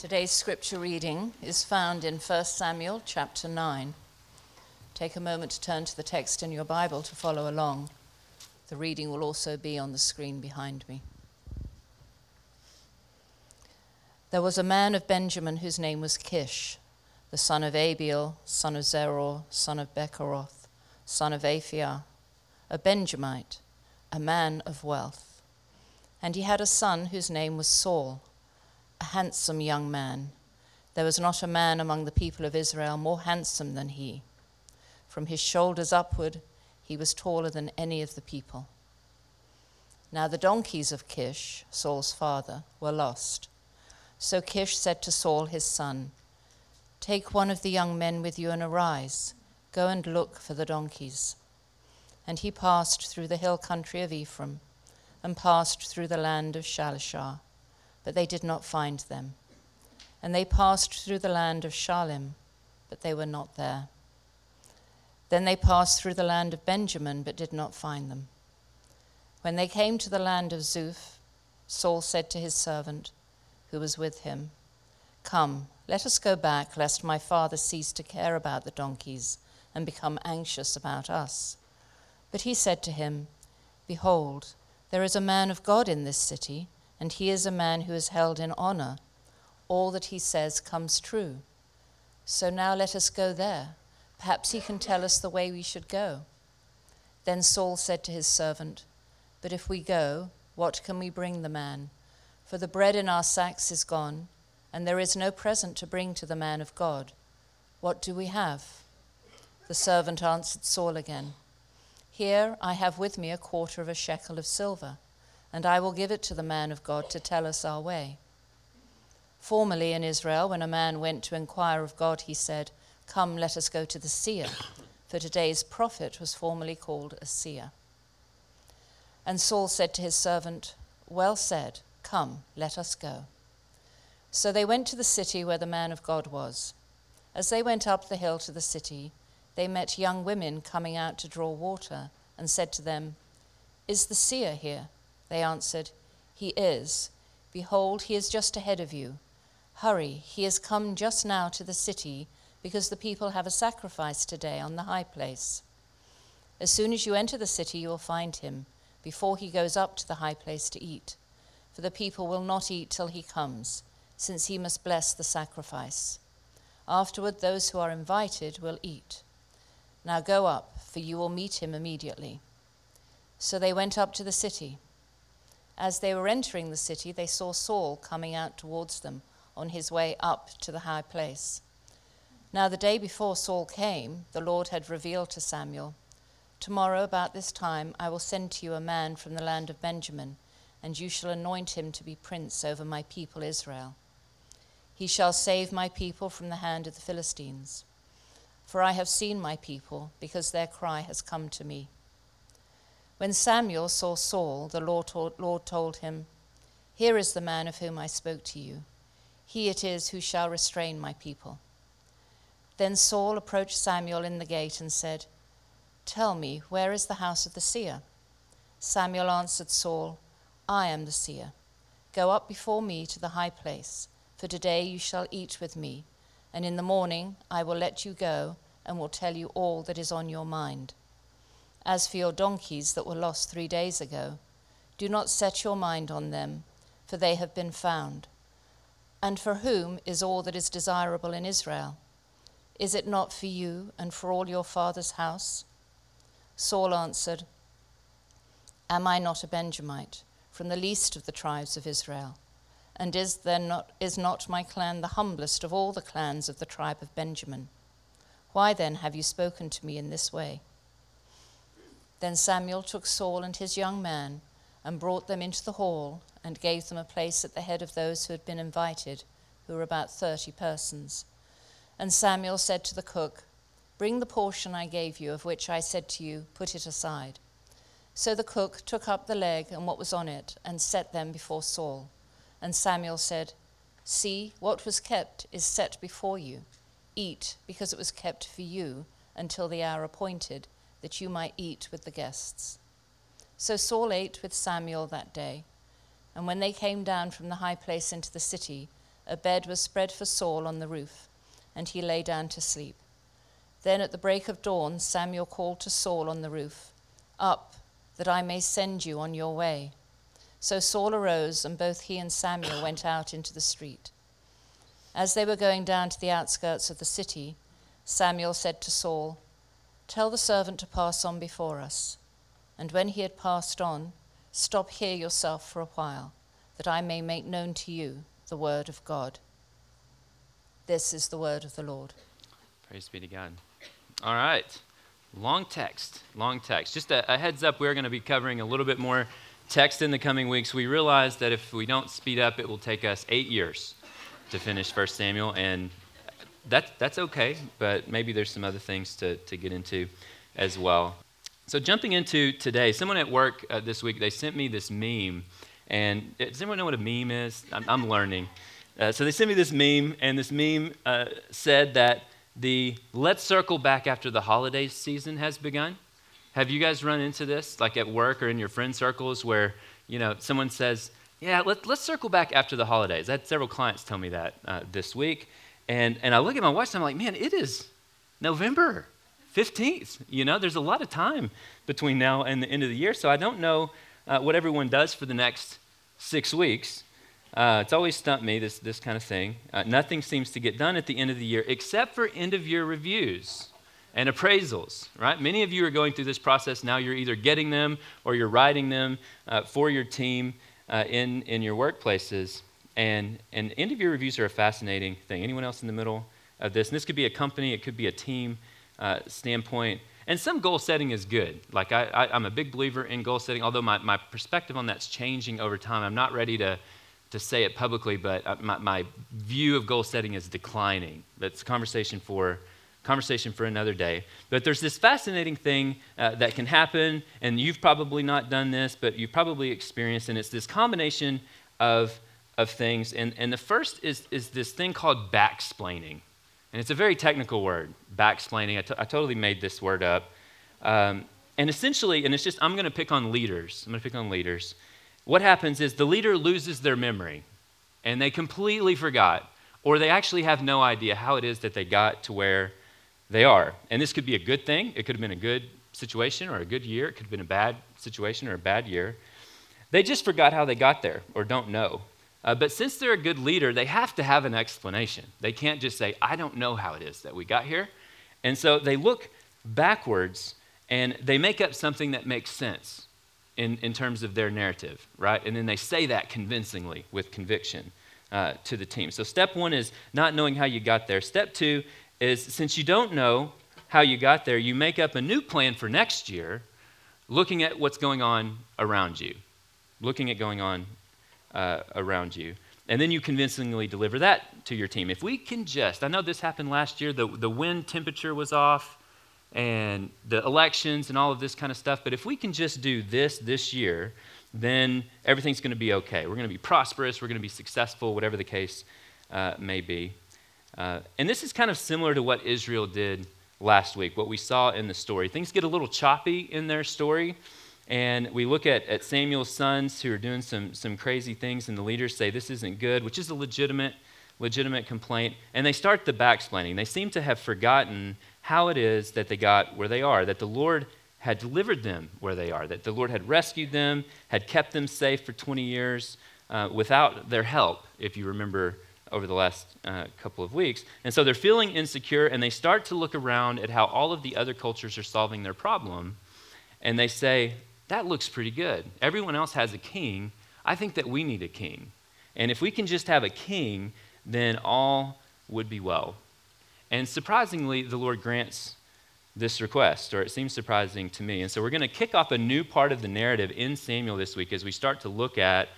Today's scripture reading is found in 1 Samuel chapter 9. Take a moment to turn to the text in your Bible to follow along. The reading will also be on the screen behind me. There was a man of Benjamin whose name was Kish, the son of Abiel, son of Zeror, son of Becorath, son of Aphiah, a Benjamite, a man of wealth. And he had a son whose name was Saul a handsome young man. There was not a man among the people of Israel more handsome than he. From his shoulders upward, he was taller than any of the people. Now the donkeys of Kish, Saul's father, were lost. So Kish said to Saul his son, Take one of the young men with you and arise. Go and look for the donkeys. And he passed through the hill country of Ephraim and passed through the land of Shalishah but they did not find them. And they passed through the land of Shaalim, but they were not there. Then they passed through the land of Benjamin, but did not find them. When they came to the land of Zuph, Saul said to his servant, who was with him, Come, let us go back, lest my father cease to care about the donkeys and become anxious about us. But he said to him, Behold, there is a man of God in this city and he is a man who is held in honor. All that he says comes true. So now let us go there. Perhaps he can tell us the way we should go. Then Saul said to his servant, But if we go, what can we bring the man? For the bread in our sacks is gone, and there is no present to bring to the man of God. What do we have? The servant answered Saul again, Here I have with me a quarter of a shekel of silver and I will give it to the man of God to tell us our way. Formerly in Israel, when a man went to inquire of God, he said, Come, let us go to the seer, for today's prophet was formerly called a seer. And Saul said to his servant, Well said, come, let us go. So they went to the city where the man of God was. As they went up the hill to the city, they met young women coming out to draw water, and said to them, Is the seer here? They answered, He is. Behold, he is just ahead of you. Hurry, he has come just now to the city, because the people have a sacrifice today on the high place. As soon as you enter the city, you will find him, before he goes up to the high place to eat. For the people will not eat till he comes, since he must bless the sacrifice. Afterward, those who are invited will eat. Now go up, for you will meet him immediately. So they went up to the city. As they were entering the city, they saw Saul coming out towards them on his way up to the high place. Now, the day before Saul came, the Lord had revealed to Samuel, Tomorrow, about this time, I will send to you a man from the land of Benjamin, and you shall anoint him to be prince over my people Israel. He shall save my people from the hand of the Philistines. For I have seen my people, because their cry has come to me. When Samuel saw Saul, the Lord told him, Here is the man of whom I spoke to you. He it is who shall restrain my people. Then Saul approached Samuel in the gate and said, Tell me, where is the house of the seer? Samuel answered Saul, I am the seer. Go up before me to the high place, for today you shall eat with me, and in the morning I will let you go and will tell you all that is on your mind. As for your donkeys that were lost three days ago, do not set your mind on them, for they have been found. And for whom is all that is desirable in Israel? Is it not for you and for all your father's house? Saul answered, Am I not a Benjamite, from the least of the tribes of Israel? And is, there not, is not my clan the humblest of all the clans of the tribe of Benjamin? Why then have you spoken to me in this way? Then Samuel took Saul and his young man and brought them into the hall and gave them a place at the head of those who had been invited, who were about thirty persons. And Samuel said to the cook, Bring the portion I gave you, of which I said to you, Put it aside. So the cook took up the leg and what was on it, and set them before Saul. And Samuel said, See, what was kept is set before you. Eat, because it was kept for you until the hour appointed that you might eat with the guests. So Saul ate with Samuel that day. And when they came down from the high place into the city, a bed was spread for Saul on the roof, and he lay down to sleep. Then at the break of dawn, Samuel called to Saul on the roof, Up, that I may send you on your way. So Saul arose, and both he and Samuel went out into the street. As they were going down to the outskirts of the city, Samuel said to Saul, Tell the servant to pass on before us. And when he had passed on, stop here yourself for a while, that I may make known to you the word of God. This is the word of the Lord. Praise be to God. All right. Long text. Long text. Just a, a heads up, we're going to be covering a little bit more text in the coming weeks. We realize that if we don't speed up, it will take us eight years to finish 1 Samuel, and that, that's okay, but maybe there's some other things to, to get into as well. So, jumping into today, someone at work uh, this week, they sent me this meme and does anyone know what a meme is? I'm, I'm learning. Uh, so they sent me this meme, and this meme uh, said that the let's circle back after the holiday season has begun. Have you guys run into this, like at work or in your friend circles, where you know someone says, "Yeah, let, let's circle back after the holidays." I had several clients tell me that uh, this week, and and I look at my watch and I'm like, "Man, it is November 15th. You know, there's a lot of time between now and the end of the year, so I don't know uh, what everyone does for the next six weeks. Uh, it's always stumped me, this, this kind of thing. Uh, nothing seems to get done at the end of the year except for end of year reviews and appraisals, right? Many of you are going through this process now. You're either getting them or you're writing them uh, for your team uh, in, in your workplaces. And, and end of year reviews are a fascinating thing. Anyone else in the middle of this? And this could be a company, it could be a team uh, standpoint. And some goal setting is good. Like, I, am a big believer in goal setting, although my, my perspective on that's changing over time. I'm not ready to, to say it publicly, but uh, my, my view of goal setting is declining. That's a conversation for, conversation for another day. But there's this fascinating thing uh, that can happen, and you've probably not done this, but you've probably experienced, and it's this combination of, of things. And, and the first is, is this thing called backsplaining. And it's a very technical word, backsplaining. I, t- I totally made this word up. Um, and essentially, and it's just, I'm going to pick on leaders. I'm going to pick on leaders. What happens is the leader loses their memory and they completely forgot, or they actually have no idea how it is that they got to where they are. And this could be a good thing. It could have been a good situation or a good year. It could have been a bad situation or a bad year. They just forgot how they got there or don't know. Uh, but since they're a good leader, they have to have an explanation. They can't just say, I don't know how it is that we got here. And so they look backwards and they make up something that makes sense in, in terms of their narrative, right? And then they say that convincingly with conviction uh, to the team. So step one is not knowing how you got there. Step two is since you don't know how you got there, you make up a new plan for next year looking at what's going on around you, looking at going on uh, around you. And then you convincingly deliver that to your team. If we can just, I know this happened last year, the, the wind temperature was off and the elections and all of this kind of stuff, but if we can just do this this year, then everything's going to be okay. We're going to be prosperous, we're going to be successful, whatever the case uh, may be. Uh, and this is kind of similar to what Israel did last week, what we saw in the story. Things get a little choppy in their story. And we look at, at Samuel's sons who are doing some, some crazy things, and the leaders say this isn't good, which is a legitimate, legitimate complaint. And they start the backsplaining. They seem to have forgotten how it is that they got where they are, that the Lord had delivered them where they are, that the Lord had rescued them, had kept them safe for 20 years uh, without their help, if you remember over the last uh, couple of weeks. And so they're feeling insecure, and they start to look around at how all of the other cultures are solving their problem. And they say, that looks pretty good. Everyone else has a king. I think that we need a king. And if we can just have a king, then all would be well. And surprisingly, the Lord grants this request, or it seems surprising to me. And so we're going to kick off a new part of the narrative in Samuel this week as we start to look at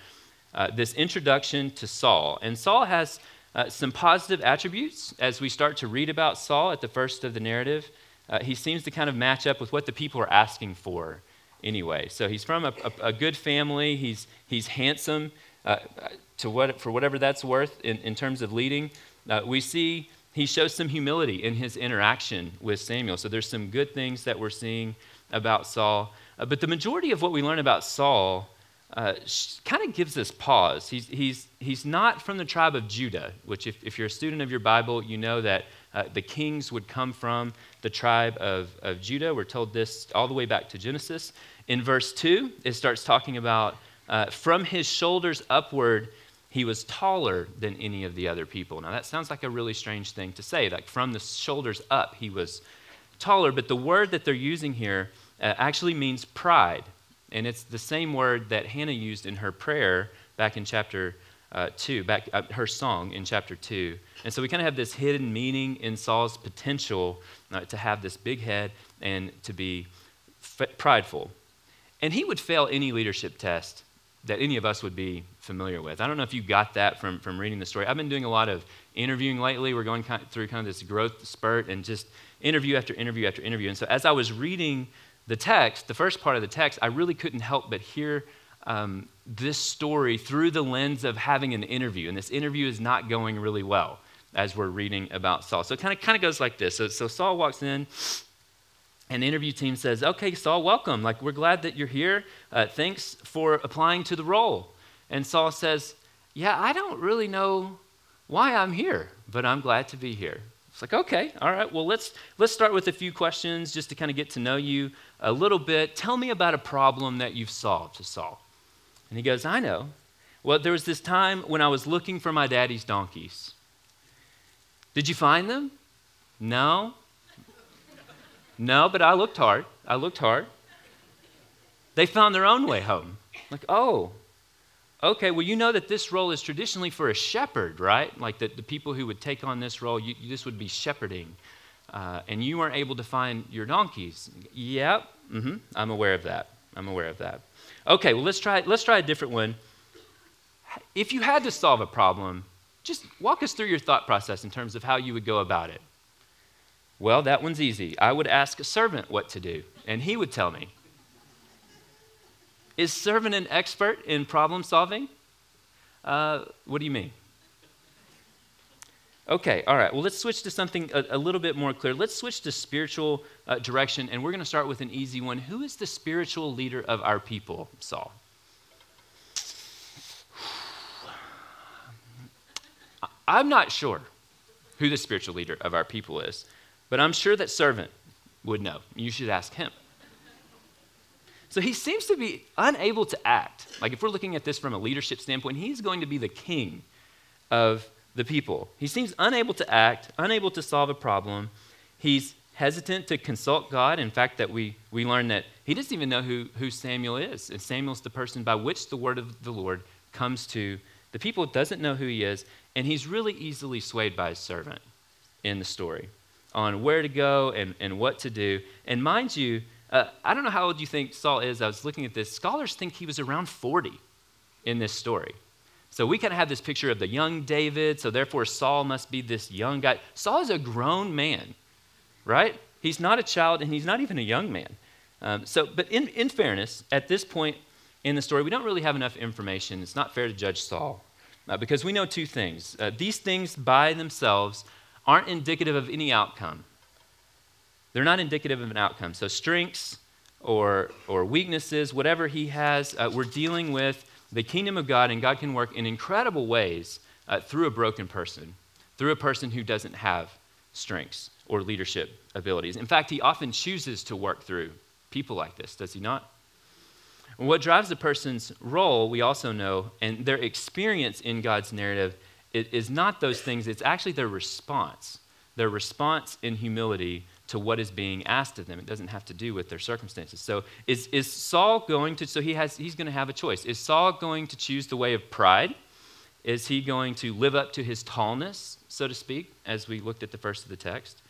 uh, this introduction to Saul. And Saul has uh, some positive attributes as we start to read about Saul at the first of the narrative. Uh, he seems to kind of match up with what the people are asking for anyway. So he's from a, a, a good family. He's, he's handsome uh, to what, for whatever that's worth in, in terms of leading. Uh, we see he shows some humility in his interaction with Samuel. So there's some good things that we're seeing about Saul. Uh, but the majority of what we learn about Saul uh, kind of gives us pause. He's, he's, he's not from the tribe of Judah, which, if, if you're a student of your Bible, you know that uh, the kings would come from the tribe of, of Judah. We're told this all the way back to Genesis. In verse 2, it starts talking about uh, from his shoulders upward, he was taller than any of the other people. Now, that sounds like a really strange thing to say. Like, from the shoulders up, he was taller. But the word that they're using here uh, actually means pride. And it's the same word that Hannah used in her prayer back in chapter uh, 2, back uh, her song in chapter 2. And so we kind of have this hidden meaning in Saul's potential uh, to have this big head and to be f- prideful. And he would fail any leadership test that any of us would be familiar with. I don't know if you got that from, from reading the story. I've been doing a lot of interviewing lately. We're going kind of through kind of this growth spurt and just interview after interview after interview. And so as I was reading the text, the first part of the text, I really couldn't help but hear um, this story through the lens of having an interview. And this interview is not going really well as we're reading about Saul. So it kind of kind of goes like this. So, so Saul walks in. And the interview team says, Okay, Saul, welcome. Like, we're glad that you're here. Uh, thanks for applying to the role. And Saul says, Yeah, I don't really know why I'm here, but I'm glad to be here. It's like, okay, all right, well, let's, let's start with a few questions just to kind of get to know you a little bit. Tell me about a problem that you've solved to Saul. And he goes, I know. Well, there was this time when I was looking for my daddy's donkeys. Did you find them? No. No, but I looked hard. I looked hard. They found their own way home. Like, oh, okay, well, you know that this role is traditionally for a shepherd, right? Like the, the people who would take on this role, you, this would be shepherding. Uh, and you weren't able to find your donkeys. Yep, mm-hmm, I'm aware of that. I'm aware of that. Okay, well, let's try, let's try a different one. If you had to solve a problem, just walk us through your thought process in terms of how you would go about it. Well, that one's easy. I would ask a servant what to do, and he would tell me. Is servant an expert in problem solving? Uh, what do you mean? Okay, all right. Well, let's switch to something a, a little bit more clear. Let's switch to spiritual uh, direction, and we're going to start with an easy one. Who is the spiritual leader of our people, Saul? I'm not sure who the spiritual leader of our people is, but I'm sure that servant would know. You should ask him. So he seems to be unable to act. Like if we're looking at this from a leadership standpoint, he's going to be the king of the people. He seems unable to act, unable to solve a problem. He's hesitant to consult God. In fact, that we, we learn that he doesn't even know who, who Samuel is. And Samuel's the person by which the word of the Lord comes to the people, doesn't know who he is, and he's really easily swayed by his servant in the story on where to go and, and what to do. And mind you, uh, I don't know how old you think Saul is. I was looking at this. Scholars think he was around 40 in this story. So we kind of have this picture of the young David, so therefore Saul must be this young guy. Saul is a grown man, right? He's not a child and he's not even a young man. Um, so, but in, in fairness, at this point in the story, we don't really have enough information. It's not fair to judge Saul uh, because we know two things. Uh, these things by themselves aren't indicative of any outcome. They're not indicative of an outcome. So, strengths or, or weaknesses, whatever he has, uh, we're dealing with the kingdom of God, and God can work in incredible ways uh, through a broken person, through a person who doesn't have strengths or leadership abilities. In fact, he often chooses to work through people like this, does he not? what drives a person's role, we also know, and their experience in God's narrative is not those things, it's actually their response. Their response in humility to what is being asked of them. It doesn't have to do with their circumstances. So is, is Saul going to, so he has, he's going to have a choice. Is Saul going to choose the way of pride? Is he going to live up to his tallness, so to speak, as we looked at the first of the text?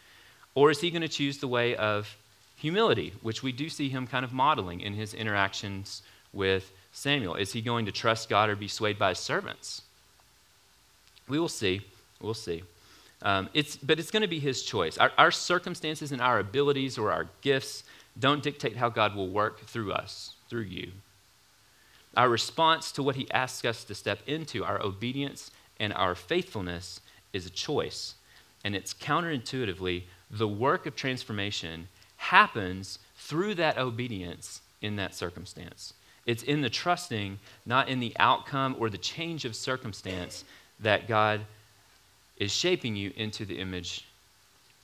Or is he going to choose the way of humility, which we do see him kind of modeling in his interactions with Samuel? Is he going to trust God or be swayed by his servants? We will see. We'll see. Um, it's, but it's going to be his choice. Our, our circumstances and our abilities or our gifts don't dictate how God will work through us, through you. Our response to what he asks us to step into, our obedience and our faithfulness, is a choice. And it's counterintuitively the work of transformation happens through that obedience in that circumstance. It's in the trusting, not in the outcome or the change of circumstance, that God is shaping you into the image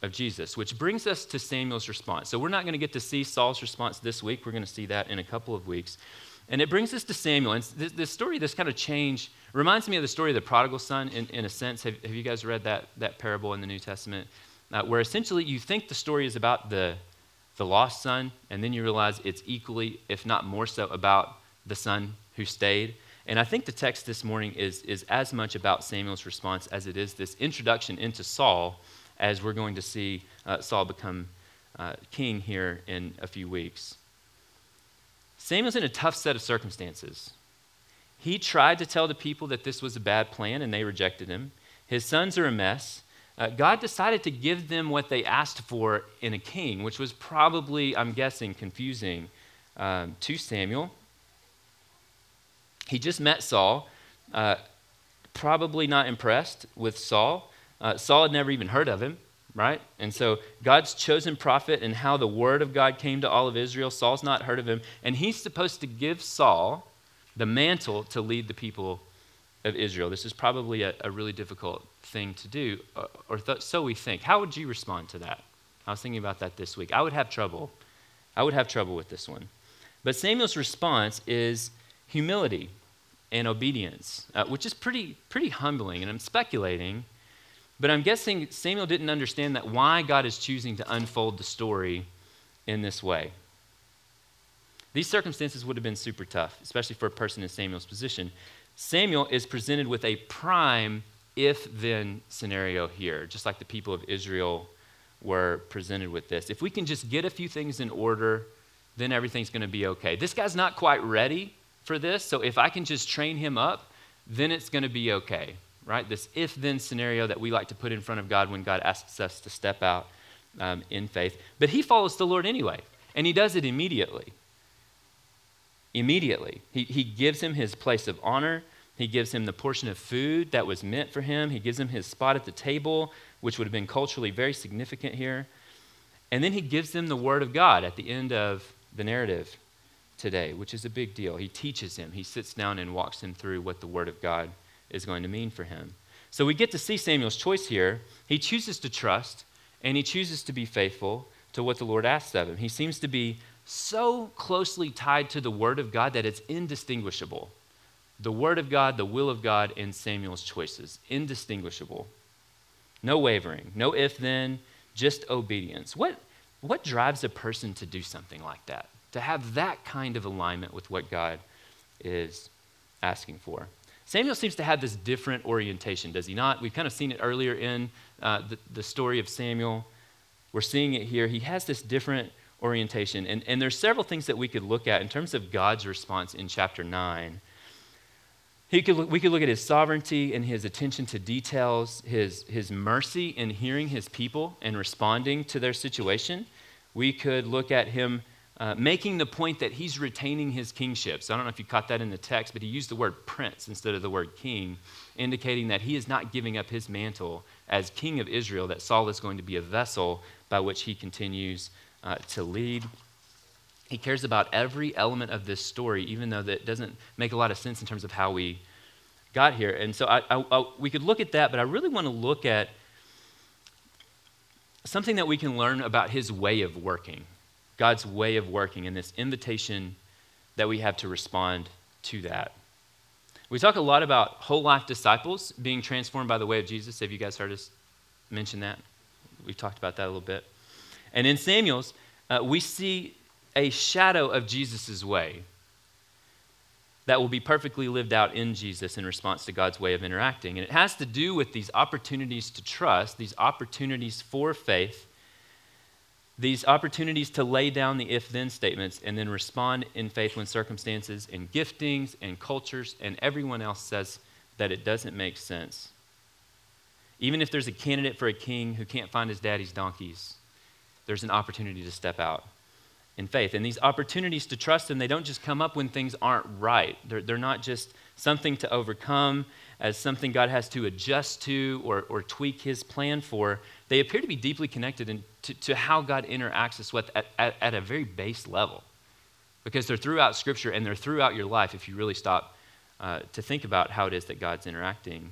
of Jesus, which brings us to Samuel's response. So we're not going to get to see Saul's response this week. We're going to see that in a couple of weeks. And it brings us to Samuel. And this, this story, this kind of change, reminds me of the story of the prodigal son in, in a sense. Have, have you guys read that, that parable in the New Testament? Uh, where essentially you think the story is about the, the lost son, and then you realize it's equally, if not more so, about the son who stayed. And I think the text this morning is, is as much about Samuel's response as it is this introduction into Saul, as we're going to see uh, Saul become uh, king here in a few weeks. Samuel's in a tough set of circumstances. He tried to tell the people that this was a bad plan, and they rejected him. His sons are a mess. Uh, God decided to give them what they asked for in a king, which was probably, I'm guessing, confusing um, to Samuel. He just met Saul, uh, probably not impressed with Saul. Uh, Saul had never even heard of him, right? And so God's chosen prophet and how the word of God came to all of Israel, Saul's not heard of him. And he's supposed to give Saul the mantle to lead the people of Israel. This is probably a, a really difficult thing to do, or, or th- so we think. How would you respond to that? I was thinking about that this week. I would have trouble. I would have trouble with this one. But Samuel's response is humility and obedience, uh, which is pretty, pretty humbling. And I'm speculating, but I'm guessing Samuel didn't understand that why God is choosing to unfold the story in this way. These circumstances would have been super tough, especially for a person in Samuel's position. Samuel is presented with a prime if then scenario here, just like the people of Israel were presented with this. If we can just get a few things in order, then everything's going to be okay. This guy's not quite ready for this, so if I can just train him up, then it's going to be okay, right? This if then scenario that we like to put in front of God when God asks us to step out um, in faith. But he follows the Lord anyway, and he does it immediately immediately. He, he gives him his place of honor. He gives him the portion of food that was meant for him. He gives him his spot at the table, which would have been culturally very significant here. And then he gives them the word of God at the end of the narrative today, which is a big deal. He teaches him, he sits down and walks him through what the word of God is going to mean for him. So we get to see Samuel's choice here. He chooses to trust and he chooses to be faithful to what the Lord asks of him. He seems to be so closely tied to the Word of God that it's indistinguishable. The Word of God, the will of God, and Samuel's choices. Indistinguishable. No wavering, no if then, just obedience. What, what drives a person to do something like that? To have that kind of alignment with what God is asking for. Samuel seems to have this different orientation, does he not? We've kind of seen it earlier in uh, the, the story of Samuel. We're seeing it here. He has this different orientation. And, and there's several things that we could look at in terms of God's response in chapter 9. He could we could look at his sovereignty and his attention to details, his, his mercy in hearing his people and responding to their situation. We could look at him uh, making the point that he's retaining his kingship. So I don't know if you caught that in the text, but he used the word prince instead of the word king, indicating that he is not giving up his mantle as king of Israel, that Saul is going to be a vessel by which he continues uh, to lead. He cares about every element of this story, even though that doesn't make a lot of sense in terms of how we got here. And so I, I, I, we could look at that, but I really want to look at something that we can learn about his way of working, God's way of working, and this invitation that we have to respond to that. We talk a lot about whole life disciples being transformed by the way of Jesus. Have you guys heard us mention that? We've talked about that a little bit. And in Samuel's, uh, we see a shadow of Jesus' way that will be perfectly lived out in Jesus in response to God's way of interacting. And it has to do with these opportunities to trust, these opportunities for faith, these opportunities to lay down the if then statements and then respond in faith when circumstances and giftings and cultures and everyone else says that it doesn't make sense. Even if there's a candidate for a king who can't find his daddy's donkeys, there's an opportunity to step out in faith. And these opportunities to trust Him, they don't just come up when things aren't right. They're, they're not just something to overcome as something God has to adjust to or, or tweak His plan for. They appear to be deeply connected in, to, to how God interacts with at, at, at a very base level. because they're throughout Scripture and they're throughout your life if you really stop uh, to think about how it is that God's interacting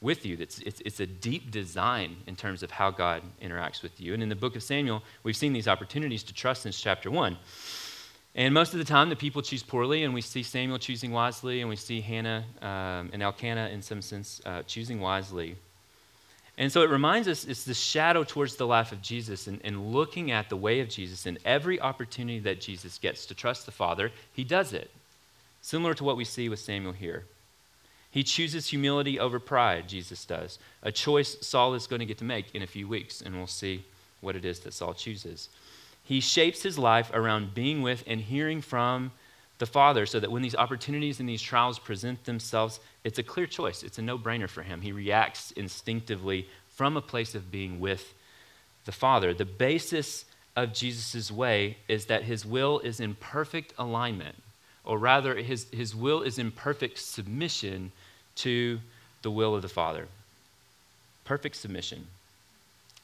with you. It's, it's, it's a deep design in terms of how God interacts with you. And in the book of Samuel, we've seen these opportunities to trust since chapter 1. And most of the time, the people choose poorly, and we see Samuel choosing wisely, and we see Hannah um, and Elkanah, in some sense, uh, choosing wisely. And so it reminds us it's the shadow towards the life of Jesus and, and looking at the way of Jesus. And every opportunity that Jesus gets to trust the Father, he does it. Similar to what we see with Samuel here. He chooses humility over pride, Jesus does. A choice Saul is going to get to make in a few weeks, and we'll see what it is that Saul chooses. He shapes his life around being with and hearing from the Father so that when these opportunities and these trials present themselves, it's a clear choice. It's a no brainer for him. He reacts instinctively from a place of being with the Father. The basis of Jesus' way is that his will is in perfect alignment, or rather, his, his will is in perfect submission to the will of the Father. Perfect submission.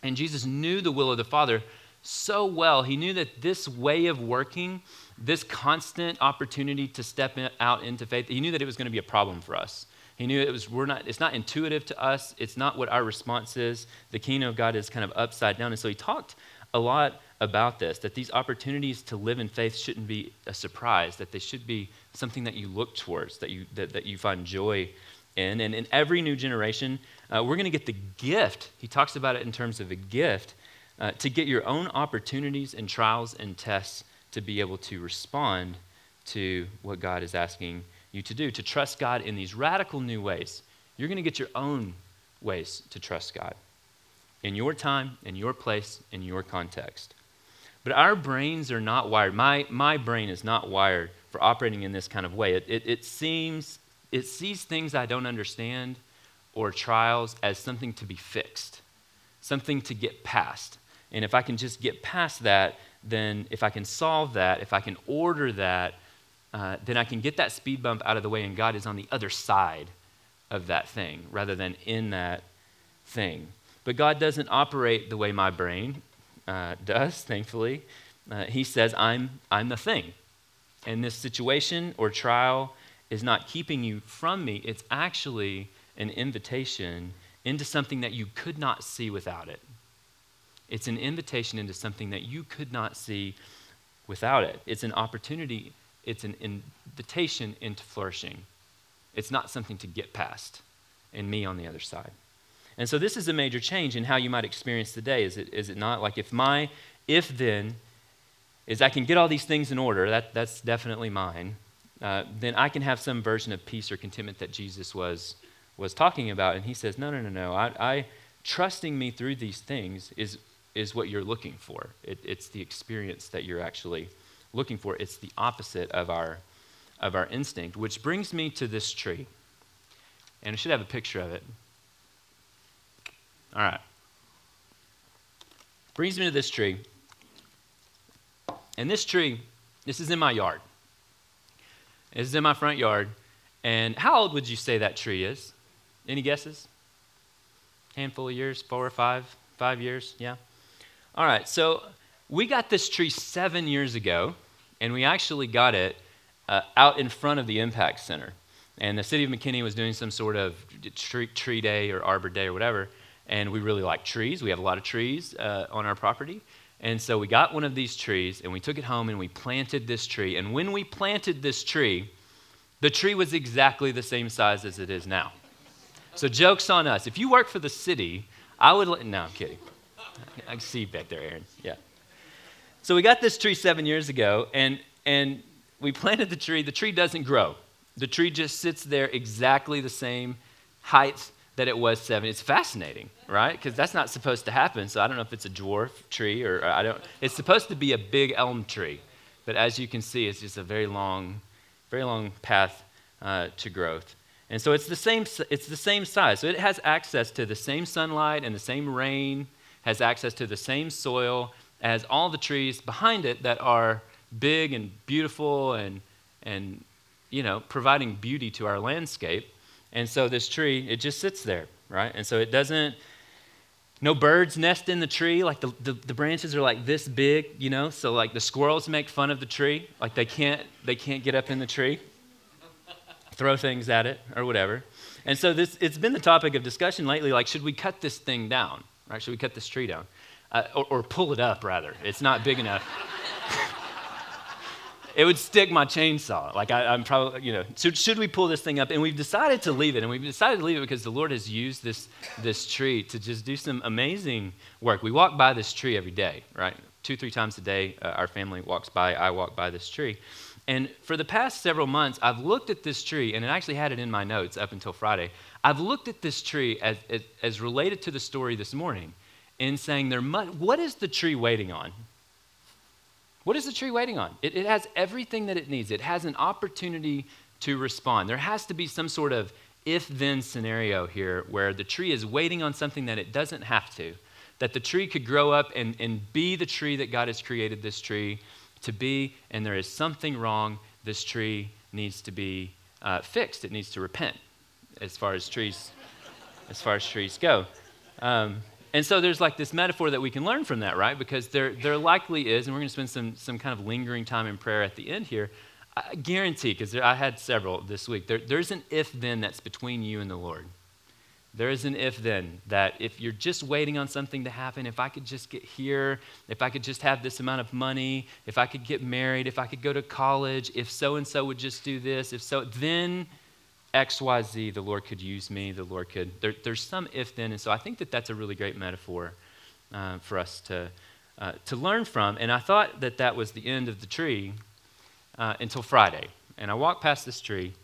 And Jesus knew the will of the Father so well. He knew that this way of working, this constant opportunity to step in, out into faith, he knew that it was going to be a problem for us. He knew it was we're not it's not intuitive to us. It's not what our response is. The kingdom of God is kind of upside down. And so he talked a lot about this that these opportunities to live in faith shouldn't be a surprise, that they should be something that you look towards, that you that, that you find joy in. And in every new generation, uh, we're going to get the gift. He talks about it in terms of a gift uh, to get your own opportunities and trials and tests to be able to respond to what God is asking you to do, to trust God in these radical new ways. You're going to get your own ways to trust God in your time, in your place, in your context. But our brains are not wired. My, my brain is not wired for operating in this kind of way. It, it, it seems, it sees things I don't understand or trials as something to be fixed, something to get past. And if I can just get past that, then if I can solve that, if I can order that, uh, then I can get that speed bump out of the way, and God is on the other side of that thing rather than in that thing. But God doesn't operate the way my brain uh, does, thankfully. Uh, he says, I'm, I'm the thing. And this situation or trial is not keeping you from me, it's actually an invitation into something that you could not see without it. It's an invitation into something that you could not see without it. It's an opportunity, it's an invitation into flourishing. It's not something to get past, and me on the other side. And so this is a major change in how you might experience the day, is it, is it not? Like if my if then is I can get all these things in order, that, that's definitely mine, uh, then I can have some version of peace or contentment that Jesus was, was talking about. And he says, no, no, no, no. I, I trusting me through these things is is what you're looking for. It, it's the experience that you're actually looking for. It's the opposite of our, of our instinct, which brings me to this tree. And I should have a picture of it. All right. Brings me to this tree. And this tree, this is in my yard. This is in my front yard. And how old would you say that tree is? Any guesses? Handful of years, four or five, five years, yeah. All right, so we got this tree seven years ago, and we actually got it uh, out in front of the Impact Center. And the city of McKinney was doing some sort of tree, tree day or arbor day or whatever. And we really like trees. We have a lot of trees uh, on our property. And so we got one of these trees and we took it home and we planted this tree. And when we planted this tree, the tree was exactly the same size as it is now. So, joke's on us. If you work for the city, I would. no, I'm kidding. I can see you back there, Aaron. Yeah. So we got this tree seven years ago, and, and we planted the tree. The tree doesn't grow. The tree just sits there exactly the same height that it was seven. It's fascinating, right? Because that's not supposed to happen. So I don't know if it's a dwarf tree or, I don't. It's supposed to be a big elm tree, but as you can see, it's just a very long, very long path uh, to growth. And so it's the same. It's the same size. So it has access to the same sunlight and the same rain has access to the same soil as all the trees behind it that are big and beautiful and, and you know, providing beauty to our landscape. And so this tree, it just sits there, right? And so it doesn't, No birds nest in the tree. Like the, the, the, branches are like this big, you know? So like the squirrels make fun of the tree. Like they can't, they can't get up in the tree, throw things at it or whatever. And so this, it's been the topic of discussion lately. Like, should we cut this thing down? Right? Should we cut this tree down? Uh, or, or pull it up, rather. It's not big enough. it would stick my chainsaw. Like I, am probably, you know, should, should we pull this thing up? And we've decided to leave it. And we've decided to leave it because the Lord has used this, this tree to just do some amazing work. We walk by this tree every day, right? Two, three times a day, uh, our family walks by. I walk by this tree. And for the past several months, I've looked at this tree, and I actually had it in my notes up until Friday. I've looked at this tree as, as, as related to the story this morning in saying, there what is the tree waiting on? What is the tree waiting on? It, it has everything that it needs, it has an opportunity to respond. There has to be some sort of if then scenario here where the tree is waiting on something that it doesn't have to. That the tree could grow up and, and be the tree that God has created this tree to be, and there is something wrong. This tree needs to be uh, fixed. It needs to repent, as far as trees, as far as trees go. Um, and so there's like this metaphor that we can learn from that, right? Because there, there likely is, and we're going to spend some, some kind of lingering time in prayer at the end here. I guarantee, because I had several this week, there, there's an if then that's between you and the Lord. There is an if then that if you're just waiting on something to happen, if I could just get here, if I could just have this amount of money, if I could get married, if I could go to college, if so and so would just do this, if so, then XYZ, the Lord could use me, the Lord could. There, there's some if then. And so I think that that's a really great metaphor uh, for us to, uh, to learn from. And I thought that that was the end of the tree uh, until Friday. And I walked past this tree.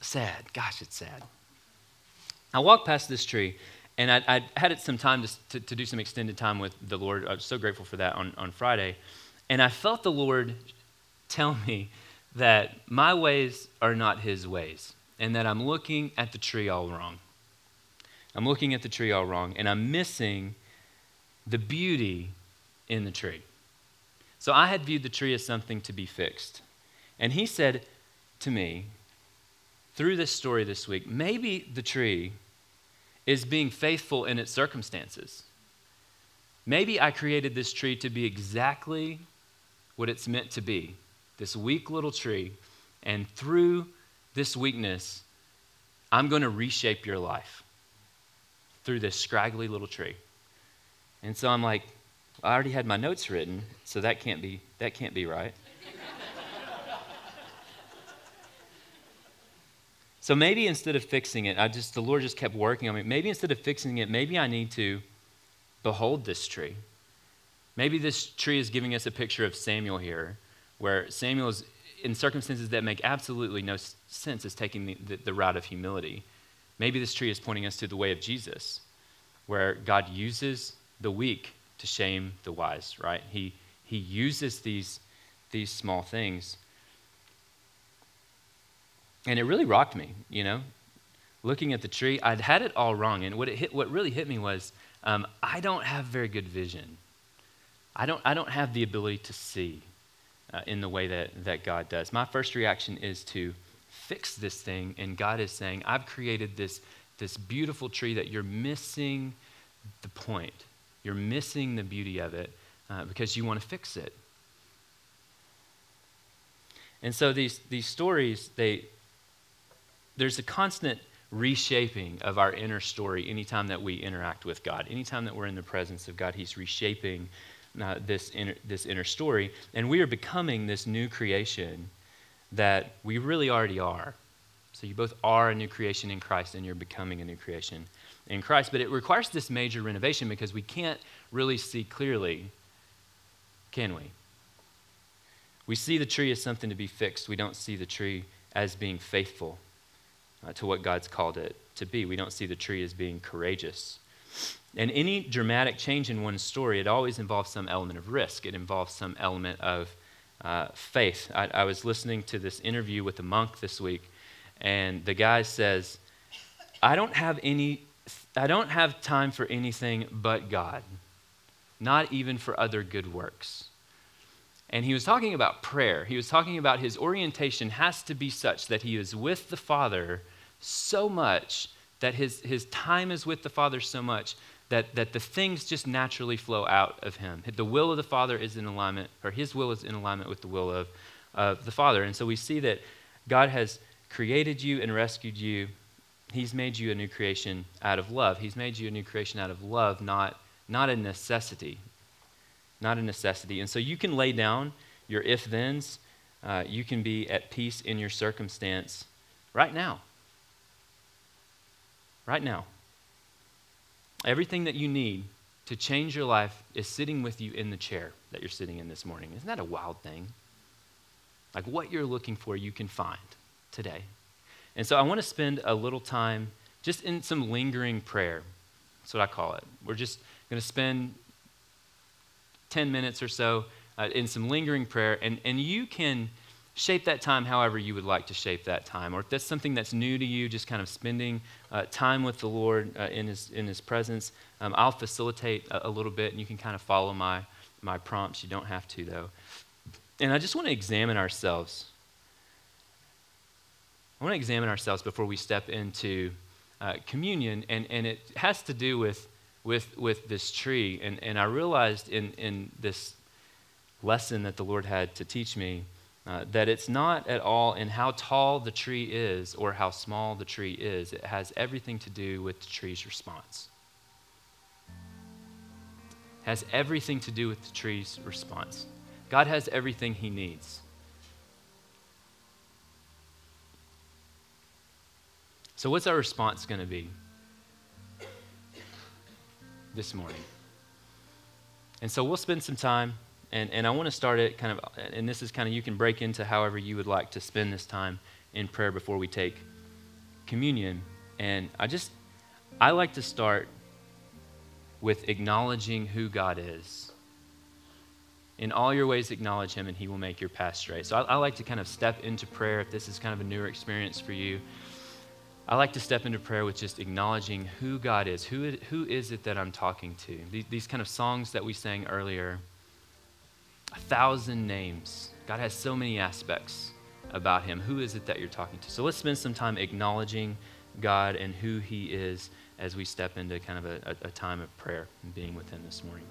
Sad. Gosh, it's sad. I walked past this tree, and I, I had it some time to, to, to, do some extended time with the Lord. I was so grateful for that on, on Friday. And I felt the Lord tell me that my ways are not his ways, and that I'm looking at the tree all wrong. I'm looking at the tree all wrong, and I'm missing the beauty in the tree. So I had viewed the tree as something to be fixed. And he said to me, through this story this week, maybe the tree is being faithful in its circumstances. Maybe I created this tree to be exactly what it's meant to be this weak little tree, and through this weakness, I'm going to reshape your life through this scraggly little tree. And so I'm like, I already had my notes written, so that can't be that can't be right. So maybe instead of fixing it, I just the Lord just kept working on me. Maybe instead of fixing it, maybe I need to behold this tree. Maybe this tree is giving us a picture of Samuel here where Samuel is, in circumstances that make absolutely no sense, is taking the, the, the route of humility. Maybe this tree is pointing us to the way of Jesus, where God uses the weak to shame the wise, right? He, he uses these, these small things. And it really rocked me, you know, looking at the tree. I'd had it all wrong. And what, it hit, what really hit me was um, I don't have very good vision. I don't, I don't have the ability to see uh, in the way that, that God does. My first reaction is to fix this thing, and God is saying, I've created this, this beautiful tree that you're missing the point. You're missing the beauty of it uh, because you want to fix it. And so these, these stories, they, there's a constant reshaping of our inner story anytime that we interact with God. Anytime that we're in the presence of God, He's reshaping uh, this, inner, this inner story. And we are becoming this new creation that we really already are. So you both are a new creation in Christ and you're becoming a new creation in Christ. But it requires this major renovation because we can't really see clearly, can we? We see the tree as something to be fixed. We don't see the tree as being faithful uh, to what God's called it to be. We don't see the tree as being courageous. And any dramatic change in one's story, it always involves some element of risk. It involves some element of uh, faith. I, I, was listening to this interview with a monk this week, and the guy says, "I don't have any, I don't have time for anything but God, not even for other good works." And he was talking about prayer. He was talking about his orientation has to be such that he is with the Father so much that his, his time is with the Father so much that, that the things just naturally flow out of him. The will of the Father is in alignment, or his will is in alignment with the will of, of the Father. And so we see that God has created you and rescued you. He's made you a new creation out of love. He's made you a new creation out of love, not, not a necessity. Not a necessity. And so you can lay down your if thens. Uh, you can be at peace in your circumstance right now. Right now. Everything that you need to change your life is sitting with you in the chair that you're sitting in this morning. Isn't that a wild thing? Like what you're looking for, you can find today. And so I want to spend a little time just in some lingering prayer. That's what I call it. We're just going to spend 10 minutes or so uh, in some lingering prayer, and, and you can shape that time however you would like to shape that time. Or if that's something that's new to you, just kind of spending uh, time with the Lord uh, in, his, in His presence, um, I'll facilitate a, a, little bit and you can kind of follow my, my prompts. You don't have to, though. And I just want to examine ourselves. I want to examine ourselves before we step into uh, communion, and, and it has to do with, with, with this tree. And, and I realized in, in this lesson that the Lord had to teach me uh, that it's not at all in how tall the tree is or how small the tree is. It has everything to do with the tree's response. Has everything to do with the tree's response. God has everything he needs. So, what's our response going to be this morning? And so, we'll spend some time and, and I want to start it kind of, and this is kind of, you can break into however you would like to spend this time in prayer before we take communion. And I just, I like to start with acknowledging who God is. In all your ways, acknowledge Him, and He will make your path straight. So I, I like to kind of step into prayer if this is kind of a newer experience for you. I like to step into prayer with just acknowledging who God is. Who, who is it that I'm talking to? These, these kind of songs that we sang earlier a thousand names. God has so many aspects about him. Who is it that you're talking to? So let's spend some time acknowledging God and who he is as we step into kind of a, a, time of prayer and being with him this morning.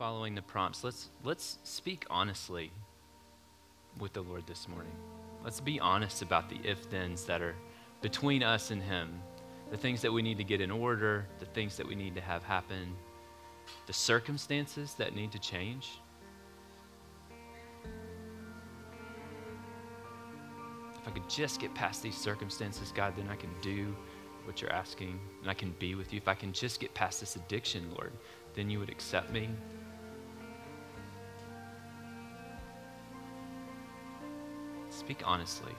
Following the prompts, let's, let's speak honestly with the Lord this morning. Let's be honest about the if thens that are between us and Him, the things that we need to get in order, the things that we need to have happen, the circumstances that need to change. If I could just get past these circumstances, God, then I can do what you're asking and I can be with you. If I can just get past this addiction, Lord, then you would accept me honestly.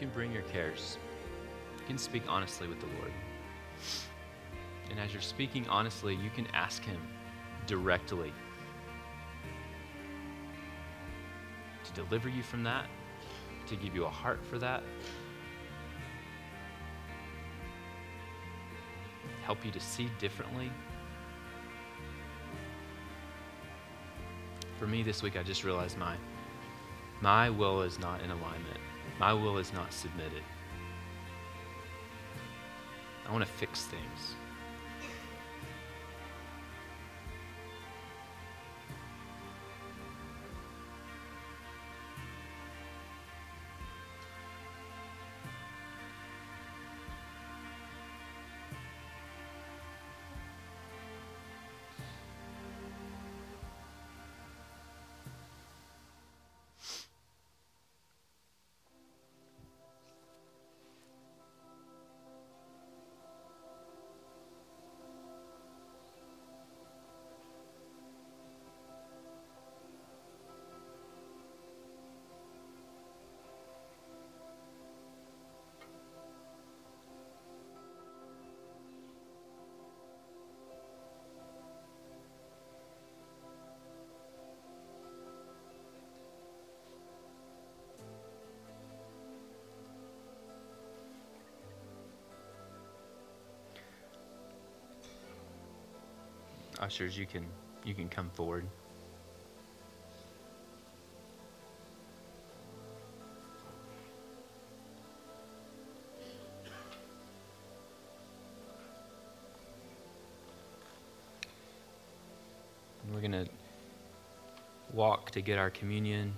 Can bring your cares. You can speak honestly with the Lord. And as you're speaking honestly, you can ask Him directly to deliver you from that, to give you a heart for that, help you to see differently. For me this week, I just realized my, my will is not in alignment. My will is not submitted. I want to fix things. Ushers, you can you can come forward. We're going to walk to get our communion.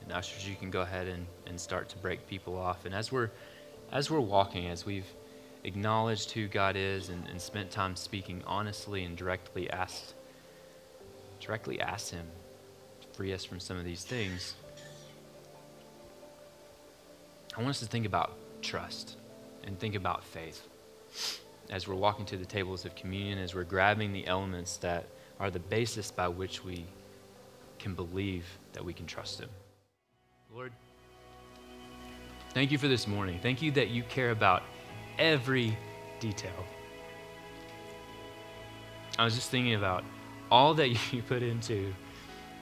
And ushers, you can go ahead and, and start to break people off. And as we're as we're walking, as we've acknowledged who God is and, and spent time speaking honestly and directly asked directly asked him to free us from some of these things. I want us to think about trust and think about faith as we're walking to the tables of communion, as we're grabbing the elements that are the basis by which we can believe that we can trust Him. Lord, thank you for this morning. Thank you that you care about every detail. I was just thinking about all that you put into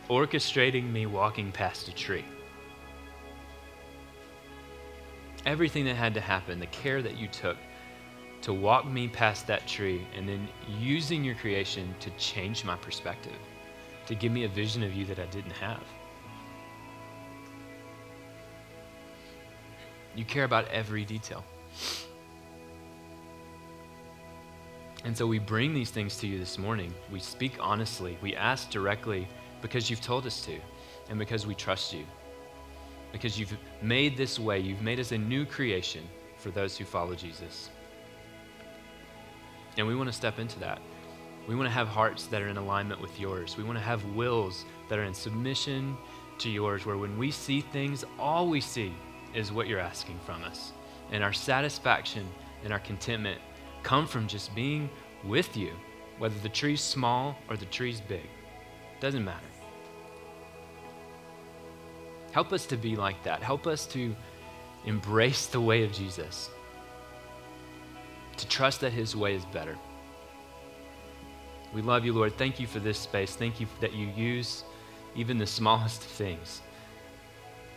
orchestrating me walking past a tree. Everything that had to happen, the care that you took to walk me past that tree, and then using your creation to change my perspective, to give me a vision of you that I didn't have. You care about every detail. And so we bring these things to you this morning. We speak honestly. We ask directly because you've told us to and because we trust you. Because you've made this way, you've made us a new creation for those who follow Jesus. And we want to step into that. We want to have hearts that are in alignment with yours. We want to have wills that are in submission to yours, where when we see things, all we see is what you're asking from us. And our satisfaction and our contentment come from just being with you, whether the tree's small or the tree's big. Doesn't matter. Help us to be like that. Help us to embrace the way of Jesus, to trust that his way is better. We love you, Lord. Thank you for this space. Thank you that you use even the smallest of things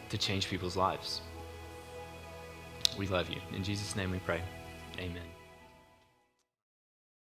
to change people's lives. We love you. In Jesus' name we pray. Amen.